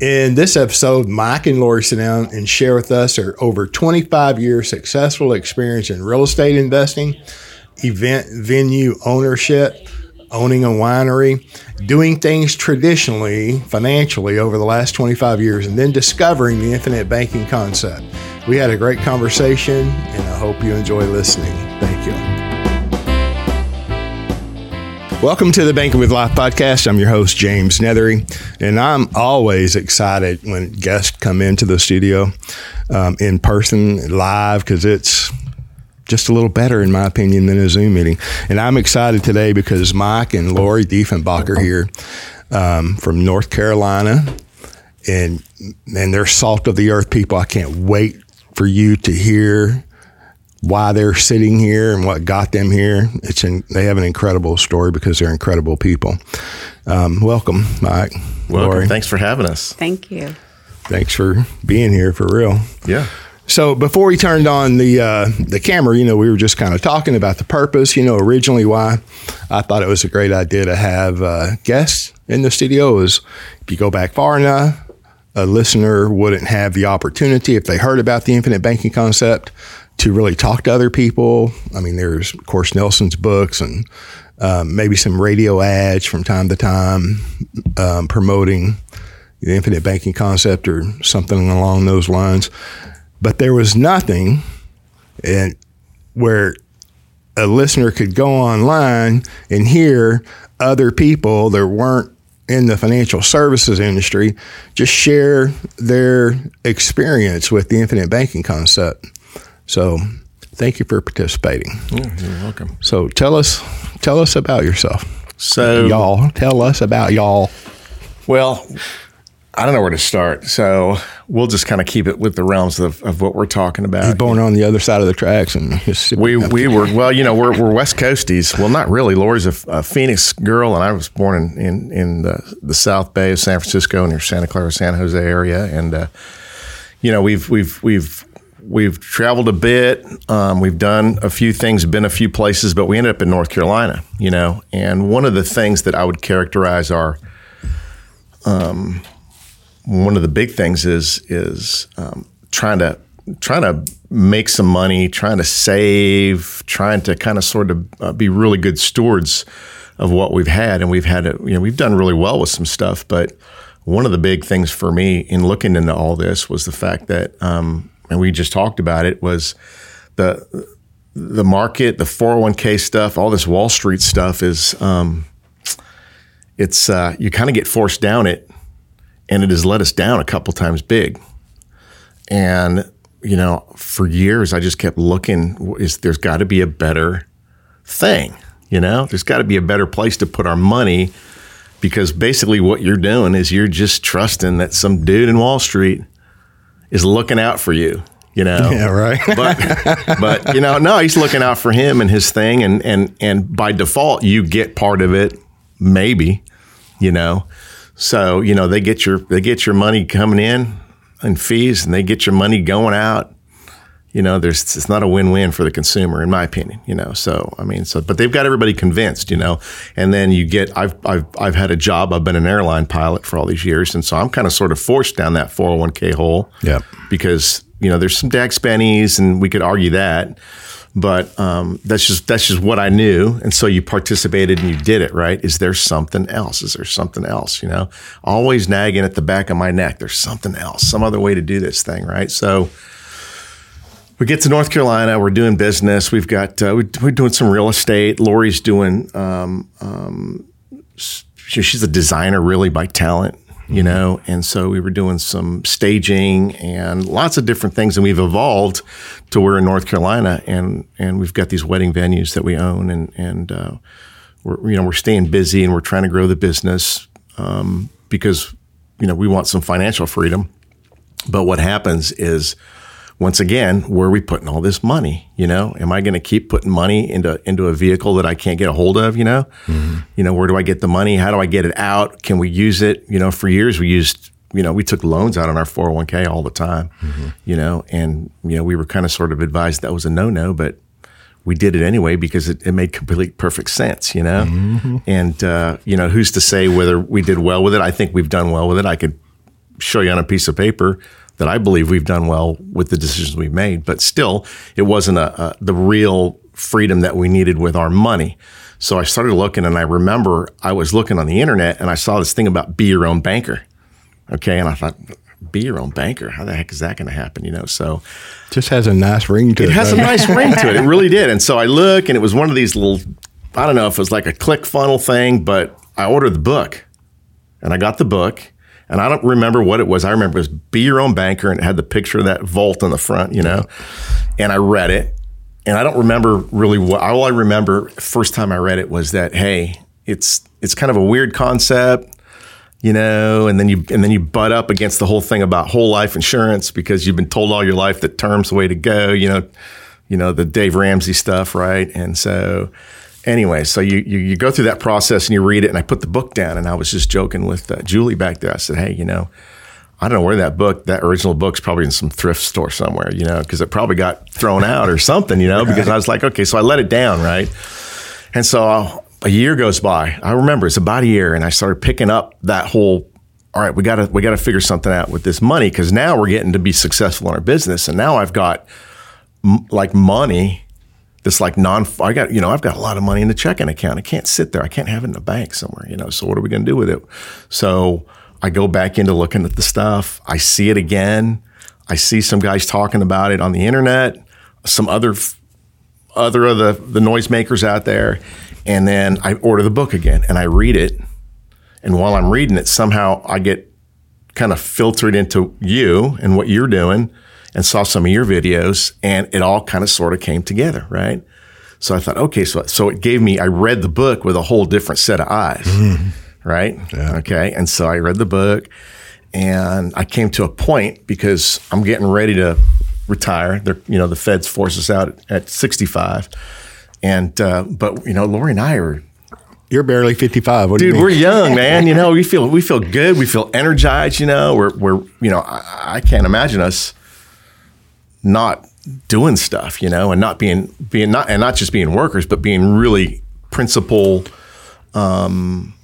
In this episode, Mike and Lori sit down and share with us their over 25 year successful experience in real estate investing, event venue ownership, owning a winery, doing things traditionally, financially over the last 25 years, and then discovering the infinite banking concept. We had a great conversation, and I hope you enjoy listening. Thank you. Welcome to the Banking with Life podcast. I'm your host, James Neathery, and I'm always excited when guests come into the studio um, in person, live, because it's just a little better, in my opinion, than a Zoom meeting. And I'm excited today because Mike and Lori Diefenbach are here um, from North Carolina, and and they're salt of the earth people. I can't wait for you to hear why they're sitting here and what got them here. It's in, they have an incredible story because they're incredible people. Um, welcome, Mike. Welcome. Lori. Thanks for having us. Thank you. Thanks for being here for real. Yeah. So before we turned on the uh, the camera, you know, we were just kind of talking about the purpose. You know, originally why I thought it was a great idea to have uh, guests in the studio is if you go back far enough, a listener wouldn't have the opportunity if they heard about the infinite banking concept to really talk to other people. I mean, there's of course Nelson's books and um, maybe some radio ads from time to time um, promoting the infinite banking concept or something along those lines. But there was nothing, and where a listener could go online and hear other people that weren't in the financial services industry just share their experience with the infinite banking concept. So thank you for participating. Yeah, you're welcome. So tell us tell us about yourself. So y'all, tell us about y'all. Well, I don't know where to start. So we'll just kind of keep it with the realms of, of what we're talking about. He's born on the other side of the tracks, and we we were well, you know, we're, we're West Coasties. Well, not really. Lori's a, a Phoenix girl, and I was born in in, in the, the South Bay of San Francisco, near Santa Clara, San Jose area, and uh, you know, we've we've we've we've traveled a bit. Um, we've done a few things, been a few places, but we ended up in North Carolina, you know. And one of the things that I would characterize our, um, one of the big things is is um, trying to trying to make some money, trying to save, trying to kind of sort of uh, be really good stewards of what we've had, and we've had a, you know we've done really well with some stuff, but. One of the big things for me in looking into all this was the fact that um, and we just talked about it, was the the market, the 401k stuff, all this Wall Street stuff is um, it's uh, you kind of get forced down it, and it has let us down a couple times big. And you know, for years I just kept looking. Is there's got to be a better thing? You know, there's got to be a better place to put our money because basically what you're doing is you're just trusting that some dude in Wall Street is looking out for you. You know, yeah, right. but but you know, no, he's looking out for him and his thing, and and and by default, you get part of it, maybe. You know, so you know they get your they get your money coming in and fees, and they get your money going out you know, there's it's not a win-win for the consumer, in my opinion. You know, so I mean, so but they've got everybody convinced. You know, and then you get I've I've I've had a job. I've been an airline pilot for all these years, and so I'm kind of sort of forced down that 401k hole. Yeah, because you know there's some DAX pennies, and we could argue that. But um, that's just that's just what I knew, and so you participated and you did it right. Is there something else? Is there something else? You know, always nagging at the back of my neck. There's something else, some other way to do this thing, right? So we get to North Carolina. We're doing business. We've got uh, we're doing some real estate. Lori's doing. Um, um, she's a designer, really by talent, you know. And so we were doing some staging and lots of different things. And we've evolved to we're in North Carolina, and and we've got these wedding venues that we own, and and uh, we're you know we're staying busy and we're trying to grow the business um, because you know we want some financial freedom. But what happens is once again, where are we putting all this money? You know, am I going to keep putting money into into a vehicle that I can't get a hold of? You know, mm-hmm. you know, where do I get the money? How do I get it out? Can we use it? You know, for years we used, you know, we took loans out on our 401k all the time. Mm-hmm. You know, and you know, we were kind of sort of advised that was a no no, but we did it anyway because it, it made complete perfect sense. You know, mm-hmm. and uh, you know, who's to say whether we did well with it? I think we've done well with it. I could show you on a piece of paper that I believe we've done well with the decisions we've made. But still, it wasn't a, a the real freedom that we needed with our money. So I started looking, and I remember I was looking on the internet, and I saw this thing about be your own banker. Okay, and I thought, be your own banker. How the heck is that going to happen? You know, so just has a nice ring to it. It has a nice ring to it. It really did. And so I look, and it was one of these little. I don't know if it was like a click funnel thing, but I ordered the book, and I got the book, and I don't remember what it was. I remember it was "Be Your Own Banker," and it had the picture of that vault on the front, you know. And I read it, and I don't remember really what. All I remember first time I read it was that hey, it's it's kind of a weird concept you know, and then you and then you butt up against the whole thing about whole life insurance because you've been told all your life that term's the way to go, you know, you know, the Dave Ramsey stuff, right? And so anyway, so you, you, you go through that process and you read it and I put the book down and I was just joking with uh, Julie back there. I said, "Hey, you know, I don't know where that book, that original book's probably in some thrift store somewhere, you know, because it probably got thrown out or something, you know, because I was like, okay, so I let it down, right? And so a year goes by. I remember it's about a year, and I started picking up that whole. All right, we got to we got to figure something out with this money because now we're getting to be successful in our business, and now I've got m- like money that's like non. I got you know I've got a lot of money in the checking account. I can't sit there. I can't have it in the bank somewhere. You know. So what are we going to do with it? So I go back into looking at the stuff. I see it again. I see some guys talking about it on the internet. Some other other of the the noisemakers out there, and then I order the book again and I read it. And while I'm reading it, somehow I get kind of filtered into you and what you're doing and saw some of your videos and it all kind of sort of came together, right? So I thought, okay, so so it gave me I read the book with a whole different set of eyes. Mm-hmm. Right? Yeah. Okay. And so I read the book and I came to a point because I'm getting ready to retire. They're, you know, the feds force us out at 65 and uh, but you know, Lori and I are. You're barely 55. What Dude, we're young, man. You know, we feel we feel good. We feel energized. You know, we're we're you know, I, I can't imagine us not doing stuff. You know, and not being being not and not just being workers, but being really principal um,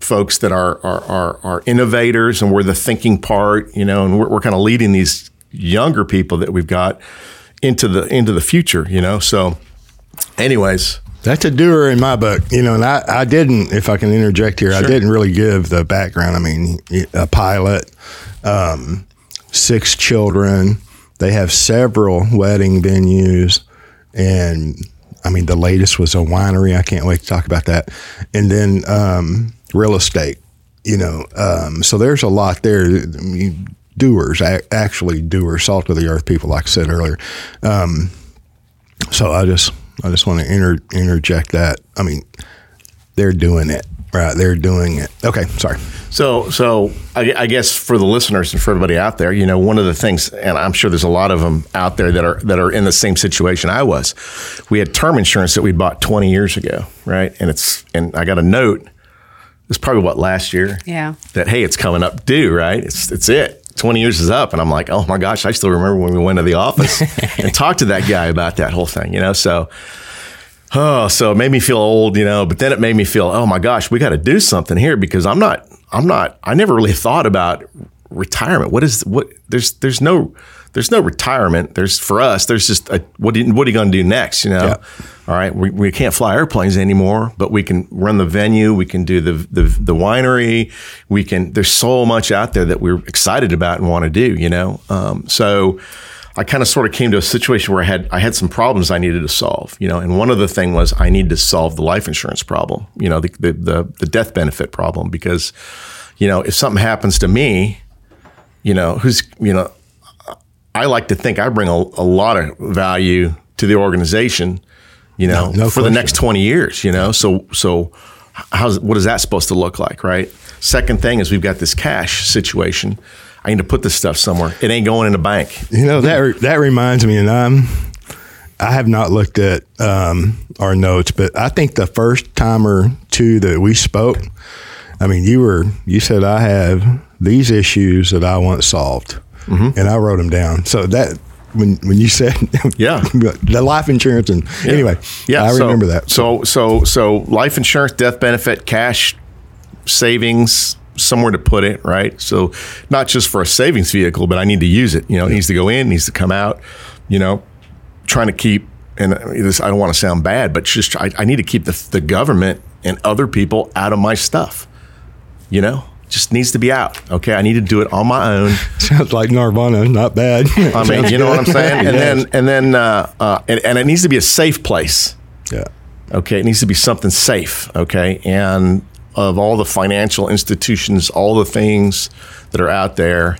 folks that are, are are are innovators, and we're the thinking part. You know, and we're, we're kind of leading these younger people that we've got into the into the future. You know, so anyways, that's a doer in my book, you know. And I, I didn't, if I can interject here, sure. I didn't really give the background. I mean, a pilot, um, six children. They have several wedding venues, and I mean, the latest was a winery. I can't wait to talk about that. And then um, real estate, you know. Um, so there's a lot there. I mean, doers, actually doers, salt of the earth people, like I said earlier. Um, so I just I just want to inter- interject that. I mean, they're doing it, right? They're doing it. Okay, sorry. So, so I, I, guess for the listeners and for everybody out there, you know, one of the things, and I'm sure there's a lot of them out there that are that are in the same situation I was. We had term insurance that we bought 20 years ago, right? And it's and I got a note. It's probably what last year. Yeah. That hey, it's coming up due, right? It's it's it. 20 years is up. And I'm like, oh my gosh, I still remember when we went to the office and talked to that guy about that whole thing, you know? So, oh, so it made me feel old, you know, but then it made me feel, oh my gosh, we got to do something here because I'm not, I'm not, I never really thought about retirement. What is, what, there's, there's no, there's no retirement. There's for us. There's just a, what are you, what are you going to do next? You know, yeah. all right. We, we can't fly airplanes anymore, but we can run the venue. We can do the, the the winery. We can. There's so much out there that we're excited about and want to do. You know, um, so. I kind of sort of came to a situation where I had I had some problems I needed to solve, you know, and one of the thing was I needed to solve the life insurance problem, you know, the the the, the death benefit problem because, you know, if something happens to me, you know, who's you know, I like to think I bring a, a lot of value to the organization, you know, no, no for question. the next 20 years, you know? So, so how's, what is that supposed to look like? Right. Second thing is we've got this cash situation. I need to put this stuff somewhere. It ain't going in the bank. You know, that, that reminds me, and I'm, I have not looked at um, our notes, but I think the first time or two that we spoke, I mean, you were, you said, I have these issues that I want solved mm-hmm. and I wrote them down. So that when when you said yeah the life insurance and yeah. anyway yeah I remember so, that. So so so life insurance, death benefit, cash savings, somewhere to put it, right? So not just for a savings vehicle, but I need to use it. You know, it needs to go in, needs to come out. You know, trying to keep and this I don't want to sound bad, but just I, I need to keep the the government and other people out of my stuff. You know, just needs to be out. Okay, I need to do it on my own. Sounds like Nirvana, not bad. I mean, you know what I'm saying? And then and then uh, uh, and, and it needs to be a safe place. yeah, Okay, it needs to be something safe. Okay, and of all the financial institutions, all the things that are out there,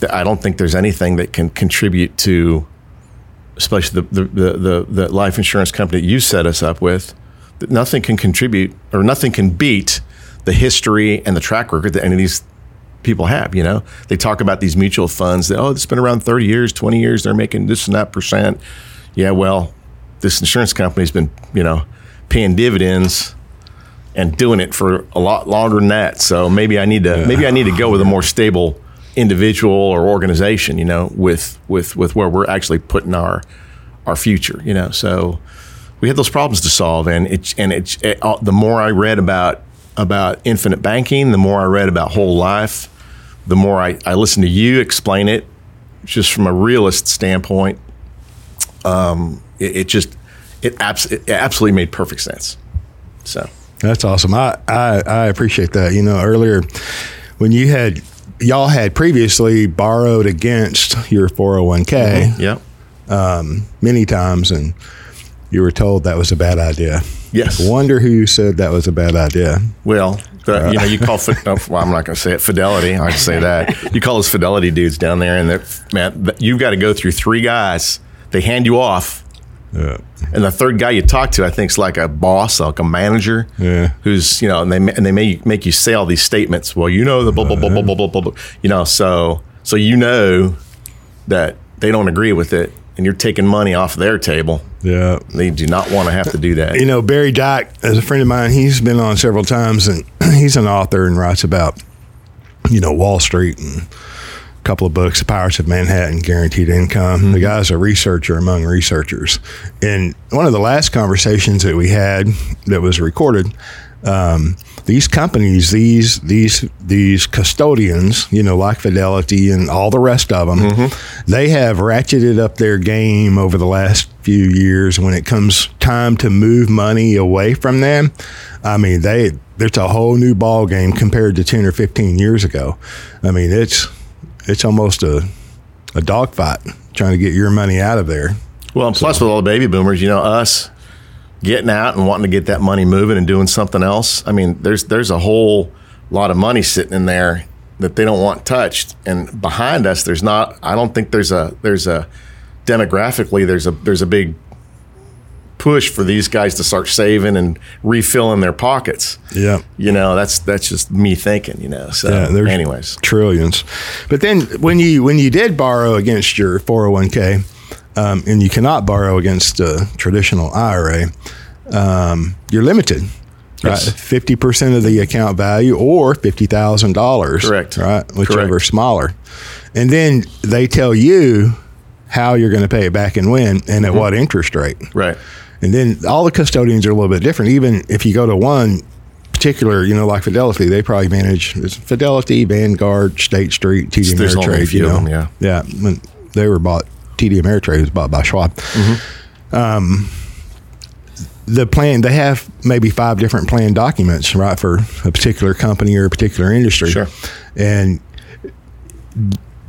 that I don't think there's anything that can contribute to, especially the the the, the, life insurance company you set us up with. That nothing can contribute or nothing can beat the history and the track record that any of these people have. You know, they talk about these mutual funds that oh, it's been around thirty years, twenty years, they're making this and that percent. Yeah, well, this insurance company's been you know paying dividends and doing it for a lot longer than that. So maybe I need to maybe I need to go with a more stable individual or organization. You know, with with with where we're actually putting our our future. You know, so we had those problems to solve, and it and it, it uh, the more I read about about infinite banking, the more I read about whole life, the more I, I listened to you explain it, just from a realist standpoint. Um, it, it just it, abs- it absolutely made perfect sense. So that's awesome. I, I I appreciate that. You know, earlier when you had y'all had previously borrowed against your 401k mm-hmm. yeah, um, many times, and you were told that was a bad idea. Yes. Wonder who you said that was a bad idea. well, the, uh, you know, you call no, well, I'm not going to say it. Fidelity, I can say that. You call those Fidelity dudes down there, and they're man, you've got to go through three guys. They hand you off, Yeah. and the third guy you talk to, I think, is like a boss, like a manager, Yeah. who's you know, and they and they may make you say all these statements. Well, you know the blah blah blah blah blah blah blah, blah. you know, so so you know that they don't agree with it, and you're taking money off their table. Yeah. They do not want to have to do that. You know, Barry Dyke, as a friend of mine, he's been on several times and he's an author and writes about, you know, Wall Street and a couple of books, The Pirates of Manhattan, Guaranteed Income. The guy's a researcher among researchers. And one of the last conversations that we had that was recorded, um, these companies, these these these custodians, you know, like Fidelity and all the rest of them, they have ratcheted up their game over the last few years when it comes time to move money away from them. I mean, they there's a whole new ball game compared to 10 or 15 years ago. I mean, it's it's almost a a dogfight trying to get your money out of there. Well, and plus with all the baby boomers, you know, us getting out and wanting to get that money moving and doing something else. I mean, there's there's a whole lot of money sitting in there that they don't want touched. And behind us, there's not. I don't think there's a there's a demographically there's a there's a big push for these guys to start saving and refilling their pockets. Yeah. You know, that's that's just me thinking. You know, so Yeah, there's anyways, trillions. But then when you when you did borrow against your 401k, um, and you cannot borrow against a traditional IRA, um, you're limited. Right, fifty percent of the account value, or fifty thousand dollars. Correct. Right, whichever Correct. smaller, and then they tell you how you're going to pay it back and when, and at what interest rate. right. And then all the custodians are a little bit different. Even if you go to one particular, you know, like Fidelity, they probably manage Fidelity, Vanguard, State Street, TD There's only a Ameritrade. few you know, them, yeah. yeah. When they were bought, TD Ameritrade was bought by Schwab. Mm-hmm. Um, the plan they have maybe five different plan documents, right, for a particular company or a particular industry, Sure. and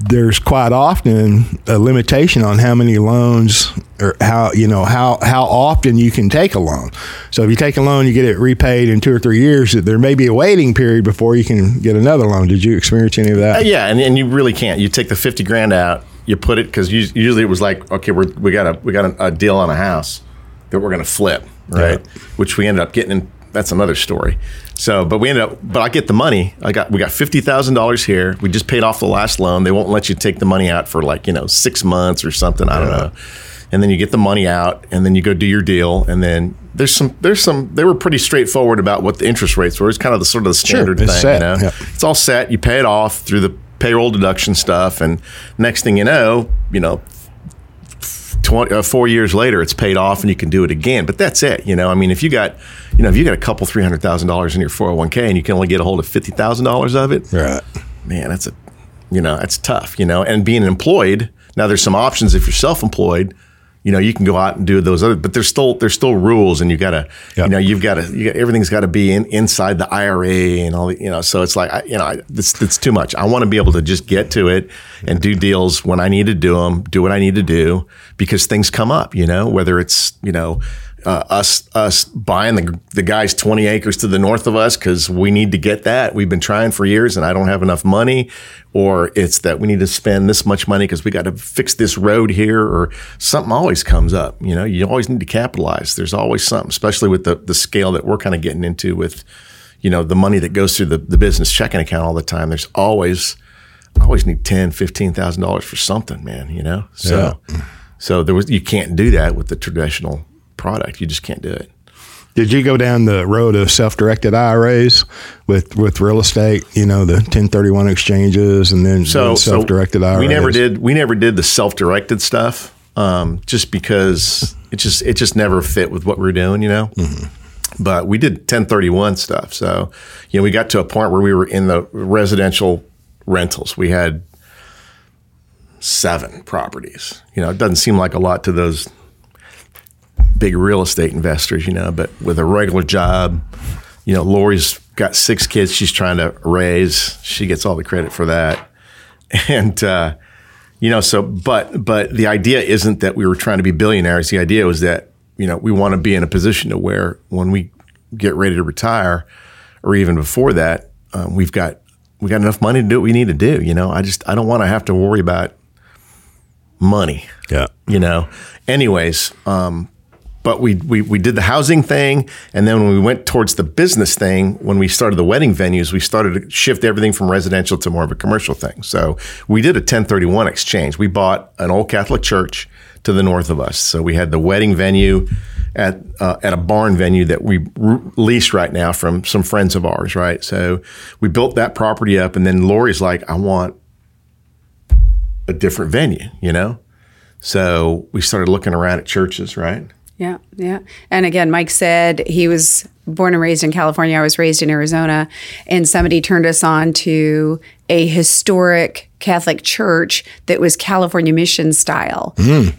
there's quite often a limitation on how many loans or how you know how how often you can take a loan. So if you take a loan, you get it repaid in two or three years. There may be a waiting period before you can get another loan. Did you experience any of Uh, that? yeah, and, and you really can't. You take the fifty grand out, you put it because usually it was like, okay, we're, we got a we got a, a deal on a house that we're going to flip, right? Which we ended up getting. In, that's another story. So, but we ended up. But I get the money. I got we got fifty thousand dollars here. We just paid off the last loan. They won't let you take the money out for like you know six months or something. I don't know. And then you get the money out, and then you go do your deal, and then there's some there's some they were pretty straightforward about what the interest rates were. It's kind of the sort of the standard it's thing, set, you know. yeah. It's all set. You pay it off through the payroll deduction stuff, and next thing you know, you know, 20, uh, four years later, it's paid off, and you can do it again. But that's it. You know, I mean, if you got you know, if you got a couple three hundred thousand dollars in your four hundred one k and you can only get a hold of fifty thousand dollars of it, Right. man, that's a, you know, that's tough, you know. And being employed, now there's some options if you're self-employed. You know, you can go out and do those other, but there's still there's still rules, and you got to, Yep. you know, you've got to, you got, everything's got to be in, inside the IRA and all, the, you know. So it's like, I, you know, I, it's it's too much. I want to be able to just get to it and do deals when I need to do them, do what I need to do because things come up. You know, whether it's you know. Uh, us us buying the the guy's 20 acres to the north of us because we need to get that. We've been trying for years and I don't have enough money, or it's that we need to spend this much money because we got to fix this road here, or something always comes up. You know, you always need to capitalize. There's always something, especially with the the scale that we're kind of getting into with, you know, the money that goes through the, the business checking account all the time. There's always I always need ten, fifteen thousand dollars for something, man. You know, so so there was you can't do that with the traditional product. You just can't do it. Did you go down the road of self-directed IRAs with with real estate? You know, the 1031 exchanges, and then So, self-directed so IRAs. we never did we never did the self-directed stuff um, just because it just it just never fit with what we were doing, you know. But we did 1031 stuff. So, you know, we got to a point where we were in the residential rentals. We had seven properties. You know, it doesn't seem like a lot to those big real estate investors, you know, but with a regular job, you know, Lori's got six kids she's trying to raise. She gets all the credit for that. And, uh, you know, so, but, but the idea isn't that we were trying to be billionaires. The idea was that, you know, we want to be in a position to where when we get ready to retire or even before that, um, we've got, we got enough money to do what we need to do. You know, I just, I don't want to have to worry about money Yeah. you know. Anyways, um, but we, we we did the housing thing, and then when we went towards the business thing, when we started the wedding venues, we started to shift everything from residential to more of a commercial thing. So we did a 1031 exchange. We bought an old Catholic church to the north of us. So we had the wedding venue at uh, at a barn venue that we r- lease right now from some friends of ours. Right. So we built that property up, and then Lori's like, I want a different venue. You know. So we started looking around at churches, right? Yeah, yeah. And again, Mike said he was born and raised in California. I was raised in Arizona. And somebody turned us on to a historic Catholic church that was California mission style.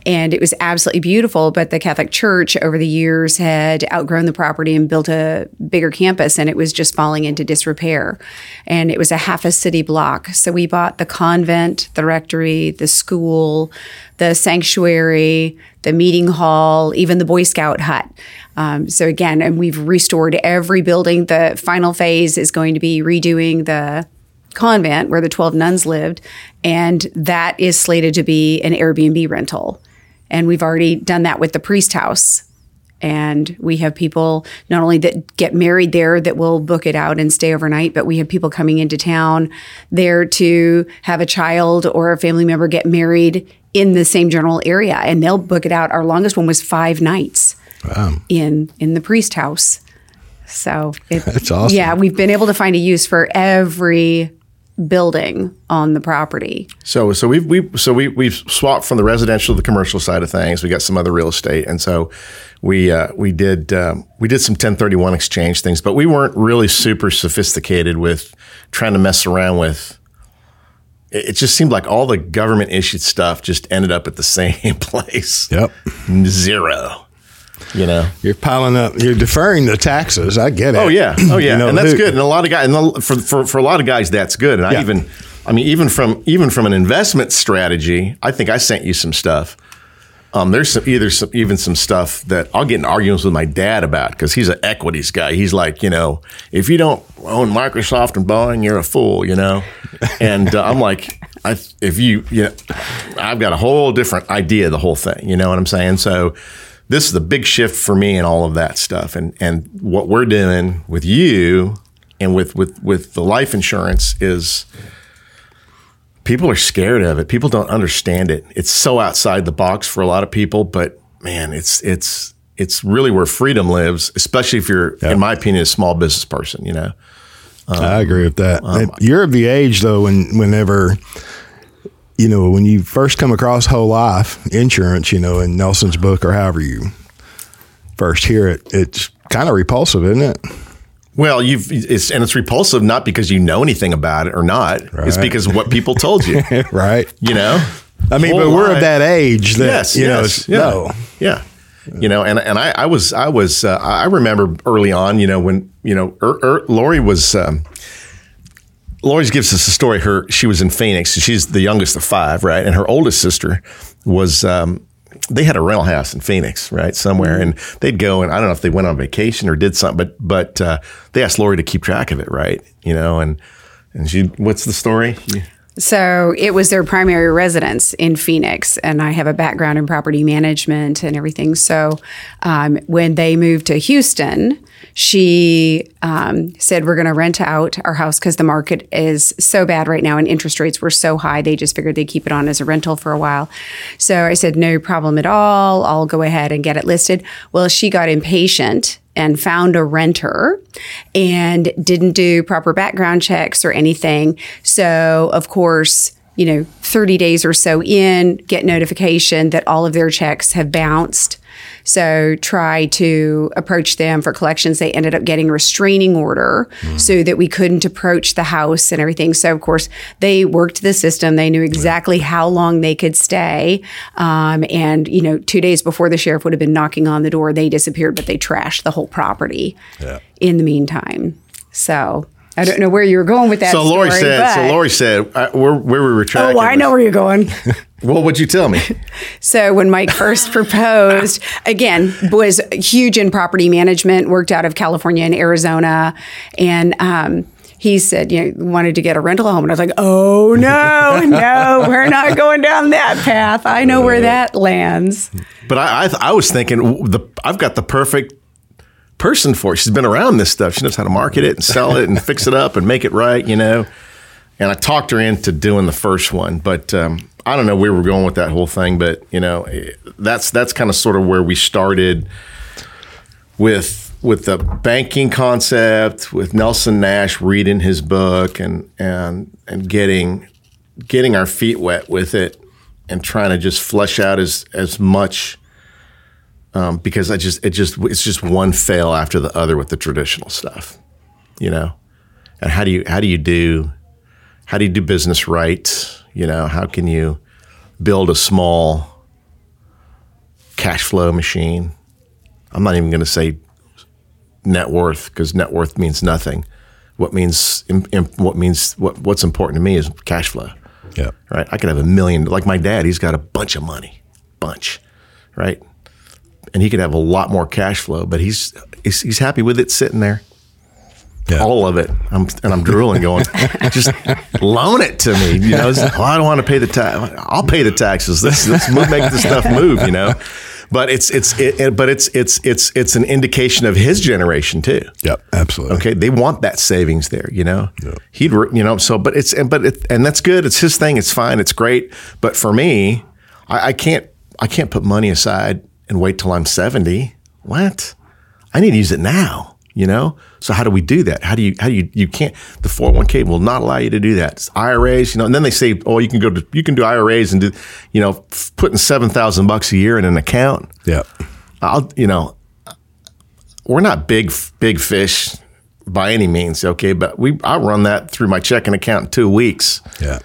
And it was absolutely beautiful. But the Catholic church over the years had outgrown the property and built a bigger campus, and it was just falling into disrepair. And it was a half a city block. So we bought the convent, the rectory, the school, the sanctuary, the meeting hall, even the Boy Scout hut. Um, so again, and we've restored every building. The final phase is going to be redoing the convent where the 12 nuns lived, and that is slated to be an Airbnb rental. And we've already done that with the priest house. And we have people not only that get married there that will book it out and stay overnight, but we have people coming into town there to have a child or a family member get married in the same general area, and they'll book it out. Our longest one was five nights in in the priest house. So it, That's awesome. Yeah, we've been able to find a use for every building on the property. So so we've we so we we've swapped from the residential to the commercial side of things. We got some other real estate, and so we uh, we did um, we did some 1031 exchange things, but we weren't really super sophisticated with trying to mess around with. It it just seemed like all the government issued stuff just ended up at the same place. Yep. Zero. You know. You're piling up. You're deferring the taxes. I get it. Oh yeah, oh yeah, You know, and that's who- good. And a lot of guys, and the- for, for for a lot of guys, that's good. And I even, I mean, even from even from an investment strategy, I think I sent you some stuff. Um, there's some, either some, even some stuff that I'll get in arguments with my dad about because he's an equities guy. He's like, you know, if you don't own Microsoft and Boeing, you're a fool, you know. And uh, I'm like, I, if you, you know, I've got a whole different idea of the whole thing. You know what I'm saying? So this is a big shift for me and all of that stuff. And and what we're doing with you and with with with the life insurance is people are scared of it. People don't understand it. It's so outside the box for a lot of people, but man, it's it's it's really where freedom lives, especially if you're, in my opinion, a small business person. You know, I agree with that. Um, You're of the age though when whenever you know when you first come across whole life insurance, you know, in Nelson's book or however you first hear it, it's kind of repulsive, isn't it? Well, you've it's and it's repulsive not because you know anything about it or not. It's because of what people told you. right. you know. I mean, Whole but we're lie. of that age that yes, you know, yes, it's- yeah. no. yeah. You know, and and I, I was I was uh, I remember early on, you know, when you know er, er, Lori was. Um, Lori gives us a story. Her she was in Phoenix. She's the youngest of five, right? And her oldest sister was. Um, they had a rental house in Phoenix, right, somewhere, and they'd go and I don't know if they went on vacation or did something, but but uh, they asked Lori to keep track of it, right? You know, and and she, what's the story? So it was their primary residence in Phoenix, and I have a background in property management and everything. So um, when they moved to Houston, she um, said, We're going to rent out our house because the market is so bad right now and interest rates were so high. They just figured they'd keep it on as a rental for a while. So I said, No problem at all. I'll go ahead and get it listed. Well, she got impatient and found a renter and didn't do proper background checks or anything. So, of course, you know, 30 days or so in, get notification that all of their checks have bounced. So, try to approach them for collections. They ended up getting a restraining order so that we couldn't approach the house and everything. So, of course, they worked the system. They knew exactly how long they could stay. Um, and, you know, two days before the sheriff would have been knocking on the door, they disappeared, but they trashed the whole property in the meantime. So, I don't know where you were going with that. So Lori story, said. So Lori said, uh, where, where we were tracking. Oh, I know was- where you're going. Well, what'd you tell me? So when Mike first proposed, again, was huge in property management, worked out of California and Arizona, and um, he said, you know, wanted to get a rental home, and I was like, oh no, no, we're not going down that path. I know where that lands. But I, I, I was thinking, the I've got the perfect person for it. She's been around this stuff. She knows how to market it and sell it and fix it up and make it right, you know. And I talked her into doing the first one, but um, I don't know where we're going with that whole thing. But you know, eh, that's that's kind of sort of where we started with with the banking concept, with Nelson Nash reading his book and and and getting getting our feet wet with it and trying to just flesh out as as much um, because I just it just it's just one fail after the other with the traditional stuff, you know. And how do you how do you do how do you do business right? You know, how can you build a small cash flow machine? I'm not even going to say net worth because net worth means nothing. What means what means what what's important to me is cash flow Yeah. right? I could have a million, like my dad, he's got a bunch of money, bunch, right? And he could have a lot more cash flow, but he's he's, he's happy with it sitting there, Yeah. all of it. I'm, and I'm drooling, going, just loan it to me. You know, well, I don't want to pay the tax. I'll pay the taxes. Let's let's move, make this stuff move. You know, but it's it's it, but it's it's it's it's an indication of his generation too. Yep. Absolutely. Okay, they want that savings there, you know. He'd, you know, so but it's and but it, and that's good. It's his thing. It's fine. It's great. But for me, I, I can't I can't put money aside and wait till I'm seventy. What? I need to use it now. You know. So how do we do that? How do you how do you you can't the 401k will not allow you to do that. It's IRAs, you know, and then they say, oh, you can go to you can do IRAs and do, you know, f- putting seven thousand bucks a year in an account. yeah I'll, you know, we're not big, big fish by any means. Okay. But we, I run that through my checking account in two weeks Yeah.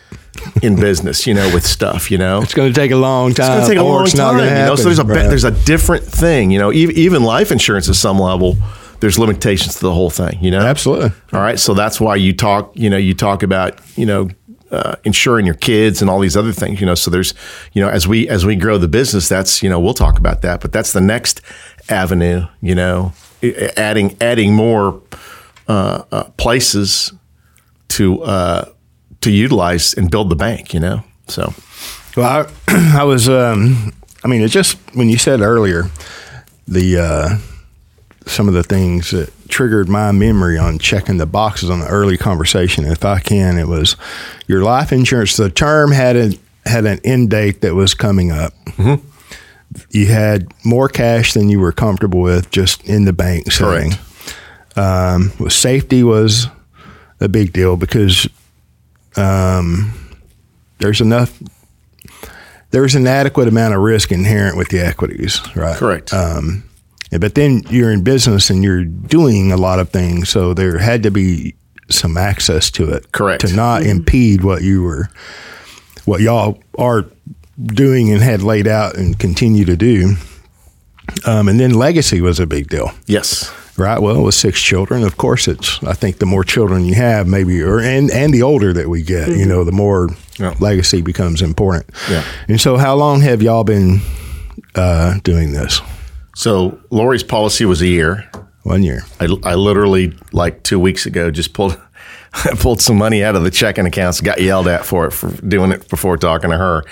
in business, you know, with stuff, you know. It's going to take a long time. It's going to take a long time, you know. So there's a there's a different thing, you know. Even, even life insurance at some level, there's limitations to the whole thing, you know. Absolutely. All right, so that's why you talk, you know, you talk about, you know, uh, insuring your kids and all these other things, you know. So there's, you know, as we as we grow the business, that's, you know, we'll talk about that, but that's the next avenue, you know, adding adding more uh, uh, places to uh, to utilize and build the bank, you know. So Well, I, I was. Um, I mean, it just when you said earlier the uh, some of the things that triggered my memory on checking the boxes on the early conversation. If I can, it was your life insurance. The term had a had an end date that was coming up. You had more cash than you were comfortable with just in the bank setting. Um, well, safety was a big deal because um, there's enough there's an adequate amount of risk inherent with the equities, right? correct. And but then you're in business and you're doing a lot of things, so there had to be some access to it, Correct. to not impede what you were, what y'all are doing and had laid out and continue to do. Um, and then legacy was a big deal Yes. right? Well, with six children, of course, it's. I think the more children you have, maybe, or and and the older that we get, you know, the more Yeah. legacy becomes important. Yeah. And so, how long have y'all been uh, doing this? So Lori's policy was a year. One year. I, I literally like two weeks ago just pulled pulled some money out of the checking accounts. Got yelled at for it for doing it before talking to her.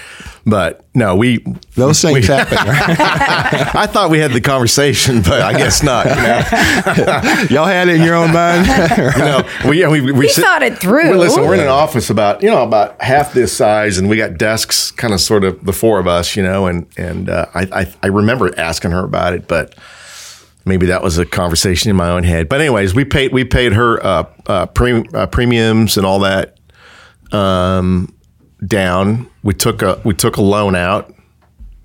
But no, we Those things we- happen, right? I thought we had the conversation, but I guess not. You know? y'all had it in your own mind. no, we, yeah, we, we, We sit- thought it through. Well, listen, we're in an office about you know about half this size, and we got desks, kind of sort of the four of us, you know, and and uh, I, I I remember asking her about it, but maybe that was a conversation in my own head. But anyways, we paid we paid her uh, uh, pre, uh, premiums and all that um, down. We took a we took a loan out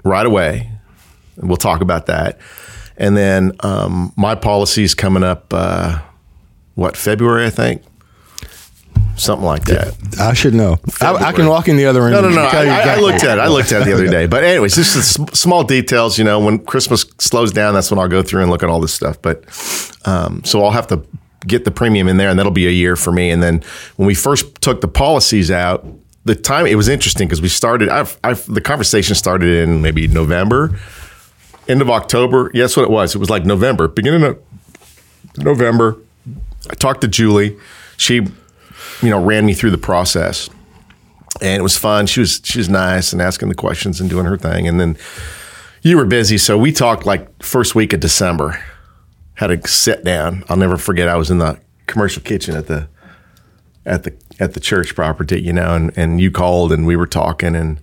right away. We'll talk about that. And then um, my is coming up. Uh, what February? I think something like that. I should know. I, I can walk in the other room. No, no, no. I, I- I looked at it. I looked at it the other day. But anyways, just sm- small details. You know, when Christmas slows down, that's when I'll go through and look at all this stuff. But um, so I'll have to get the premium in there, and that'll be a year for me. And then when we first took the policies out, the time it was interesting because we started. I've, I've the conversation started in maybe November, end of October. Yes, what it was. It was like November, beginning of November. I talked to Julie. She, you know, ran me through the process and it was fun. She was she was nice and asking the questions and doing her thing. And then you were busy, so we talked like first week of December. Had a sit down. I'll never forget. I was in the commercial kitchen at the at the at the church property, you know, and, and you called and we were talking and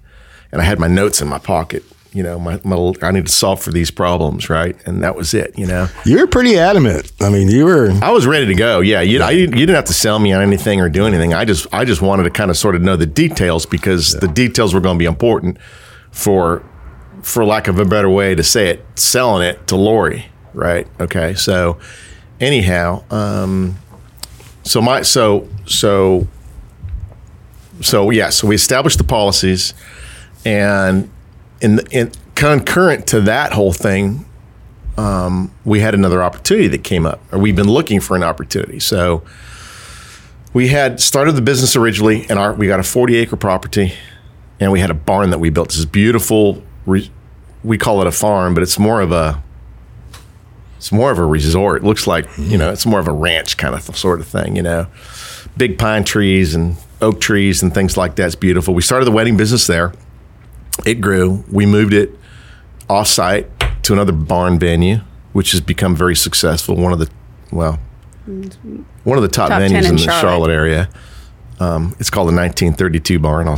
and I had my notes in my pocket. You know, my, my I need to solve for these problems, right? And that was it. You know. You were pretty adamant. I mean, you were. I was ready to go. Yeah, you, I, you didn't have to sell me on anything or do anything. I just I just wanted to kind of sort of know the details because the details were going to be important for for lack of a better way to say it, selling it to Lori, right? Okay, so anyhow, um, so my so so so yeah, so we established the policies, and in in concurrent to that whole thing, um, we had another opportunity that came up, or we've been looking for an opportunity. So we had started the business originally, and our we got a 40 acre property, and we had a barn that we built. This is beautiful, re, we call it a farm, but it's more of a it's more of a resort. It looks like you know, it's more of a ranch kind of sort of thing. You know, big pine trees and oak trees and things like that. It's beautiful. We started the wedding business there. It grew. We moved it offsite to another barn venue, which has become very successful. One of the well, one of the top, Top venues in in the Charlotte. Charlotte area. Um, it's called the 1932 Barn. I'll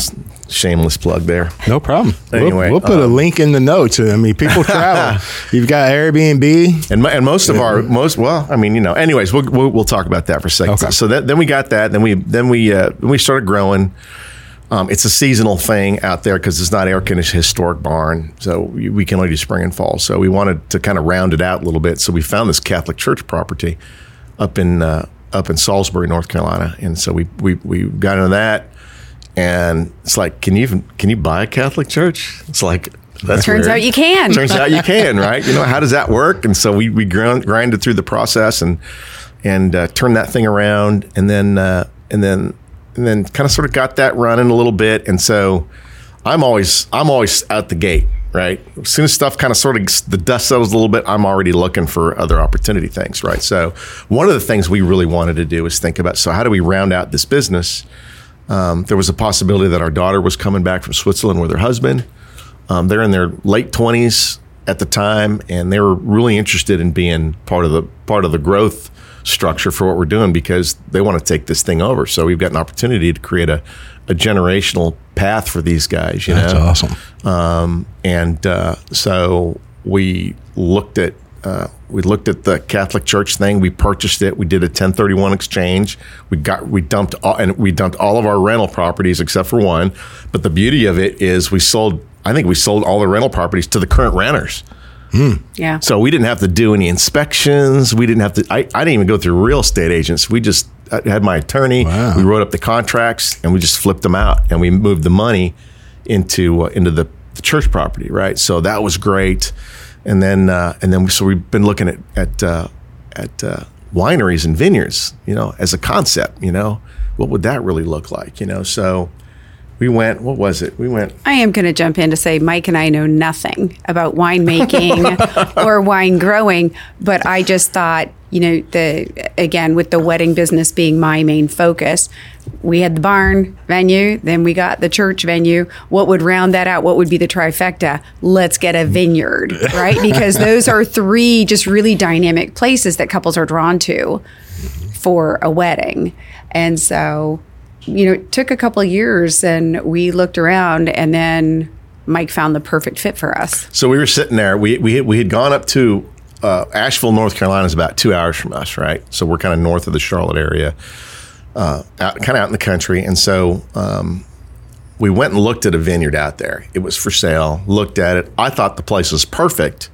shameless plug there. No problem. We'll- Anyway, we'll, put a um, link in the notes. I mean, people travel. You've got Airbnb. And, and most of our most well, I mean, you know. Anyways, we'll we'll, we'll talk about that for a second. Okay. So that, then we got that. Then we then we uh, then we started growing. Um, it's a seasonal thing out there because it's not air conditioned historic barn, so we, can only do spring and fall. So we wanted to kind of round it out a little bit. So we found this Catholic church property up in uh, up in Salisbury, North Carolina, and so we we we got into that. And it's like, can you even can you buy a Catholic church? It's like that's Turns weird. out you can. Turns out you can, right? You know, how does that work? And so we we grind, grinded through the process and and uh, turned that thing around, and then uh, and then and then kind of sort of got that running a little bit. And so I'm always I'm always out the gate, right? As soon as stuff kind of sort of the dust settles a little bit, I'm already looking for other opportunity things, right? So one of the things we really wanted to do is think about so how do we round out this business? Um, there was a possibility that our daughter was coming back from Switzerland with her husband. Um, they're in their late twenties at the time, and they were really interested in being part of the part of the growth structure for what we're doing because they want to take this thing over. So we've got an opportunity to create a, a generational path for these guys. You That's know, awesome. um, and uh, so we looked at uh, we looked at the Catholic Church thing. We purchased it. We did a 1031 exchange. We got we dumped all, and we dumped all of our rental properties except for one. But the beauty of it is we sold. I think we sold all the rental properties to the current renters. Yeah. So we didn't have to do any inspections. We didn't have to. I, I didn't even go through real estate agents. We just I had my attorney. Wow. We wrote up the contracts and we just flipped them out and we moved the money into uh, into the, the church property. Right. So that was great. And then uh, and then so we've been looking at at uh, at uh, wineries and vineyards. You know, as a concept. You know, what would that really look like? You know, so. We went. What was it? We went. I am going to jump in to say Mike and I know nothing about winemaking or wine growing, but I just thought, you know, the again with the wedding business being my main focus, we had the barn venue, then we got the church venue. What would round that out? What would be the trifecta? Let's get a vineyard, right? Because those are three just really dynamic places that couples are drawn to for a wedding. And so you know, it took a couple of years and we looked around and then Mike found the perfect fit for us. So we were sitting there. We we we had gone up to uh, Asheville, North Carolina, is about two hours from us, right? So we're kind of north of the Charlotte area, uh, out kind of out in the country. And so um, we went and looked at a vineyard out there. It was for sale. Looked at it. I thought the place was perfect,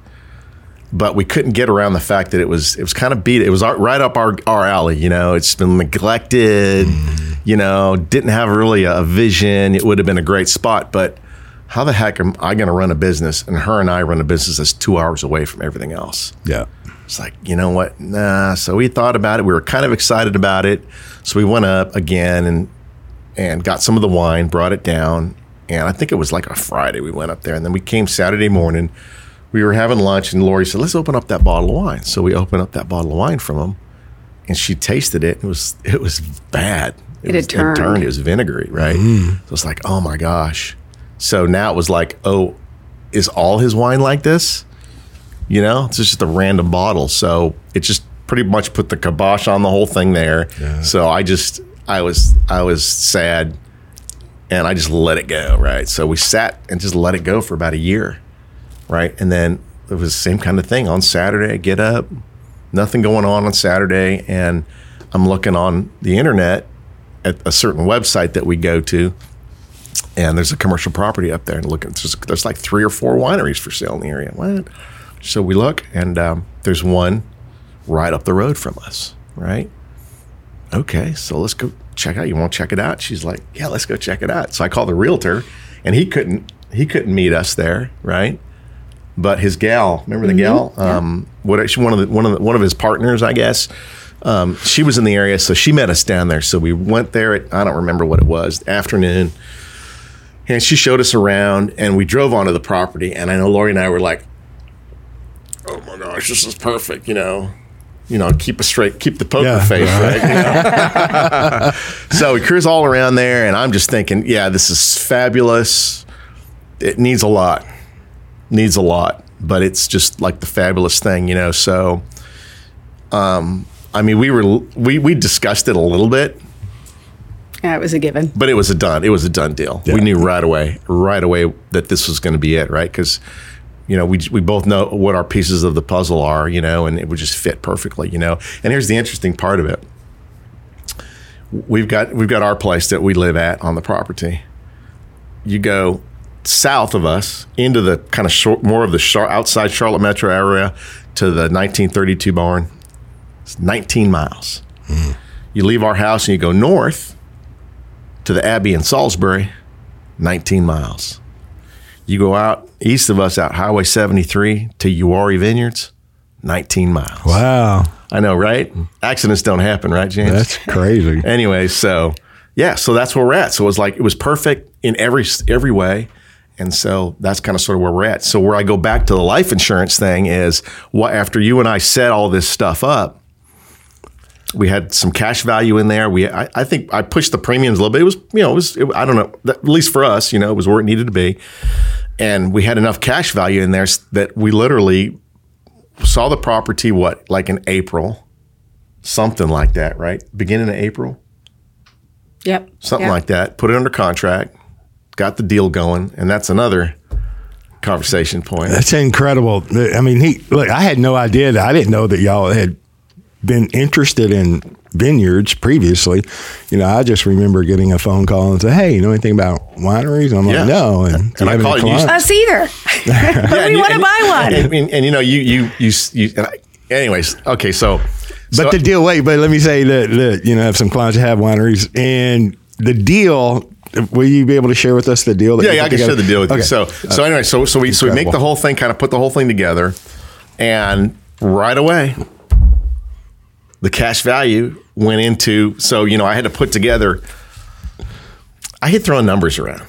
but we couldn't get around the fact that it was it was kind of beat. It was our, right up our our alley. You know, it's been neglected. Mm. You know, didn't have really a vision. It would have been a great spot, but how the heck am I going to run a business and her and I run a business that's two hours away from everything else? Yeah. It's like, you know what? Nah. So we thought about it. We were kind of excited about it. So we went up again and and got some of the wine, brought it down. And I think it was like a Friday we went up there. And then we came Saturday morning. We were having lunch and Lori said, let's open up that bottle of wine. So we opened up that bottle of wine from them and she tasted it. It was it was bad. It was, had turned. It was vinegary, right? Mm. So it's like, oh my gosh. So now it was like, oh, is all his wine like this? You know, it's just a random bottle. So it just pretty much put the kibosh on the whole thing there. So I just, I was, I was sad, and I just let it go. Right. So we sat and just let it go for about a year, right? And then it was the same kind of thing on Saturday. I get up, nothing going on on Saturday, and I'm looking on the internet at a certain website that we go to, and there's a commercial property up there, and looking, there's, there's like three or four wineries for sale in the area. What? So we look, and um, there's one right up the road from us, right? Okay, so let's go check out. You want to check it out? She's like, yeah, let's go check it out. So I call the realtor, and he couldn't he couldn't meet us there, right? But his gal, remember the gal? Um, what she, one of the one of the, one of his partners, I guess. Um, she was in the area, so she met us down there. So we went there at I don't remember what it was afternoon, and she showed us around, and we drove onto the property. And I know Lori and I were like, "Oh my gosh, this is perfect," you know. You know, keep a straight, keep the poker Yeah, face, right? you know? so we cruise all around there, and I'm just thinking, yeah, this is fabulous. It needs a lot, needs a lot, but it's just like the fabulous thing, you know. So, um, I mean, we were we we discussed it a little bit, Yeah, it was a given. but it was a done. It was a done deal. Yeah. We knew right away, right away that this was going to be it, right? Because you know we we both know what our pieces of the puzzle are, you know, and it would just fit perfectly, you know. And here's the interesting part of it: we've got we've got our place that we live at on the property. You go south of us into the kind of short, more of the Char- outside Charlotte metro area to the 1932 barn. It's 19 miles. You leave our house and you go north to the Abbey in Salisbury, 19 miles. You go out east of us, out Highway 73 to Uwharrie Vineyards, 19 miles. Wow. I know, right? Accidents don't happen, right, James? That's crazy. anyway, so yeah, so that's where we're at. So it was like it was perfect in every every way. And so that's kind of sort of where we're at. So where I go back to the life insurance thing is what after you and I set all this stuff up, we had some cash value in there. We I, I think I pushed the premiums a little bit. It was you know it was it, I don't know at least for us you know it was where it needed to be, and we had enough cash value in there that we literally saw the property what like in April, something like that, right? Beginning of April Yep. something Yep. like that. Put it under contract, got the deal going, and that's another conversation point. That's incredible. I mean, he look. I had no idea that. I didn't know that y'all had been interested in vineyards previously. You know, I just remember getting a phone call and say, "Hey, you know anything about wineries?" I'm Yeah. like, "No." And, And I have any called you- clients? Us either. Yeah, we want to buy one. And, and- and, you know, you you you, you and I, anyways. Okay, so But so- the deal, wait, but let me say that, that you know, I have some clients that have wineries, and the deal. Will you be able to share with us the deal? That yeah, yeah, I can share the deal with Okay. you. So uh, so anyway, so so we so we make the whole thing, kind of put the whole thing together, and right away, the cash value went into. So you know, I had to put together. I hate throwing numbers around.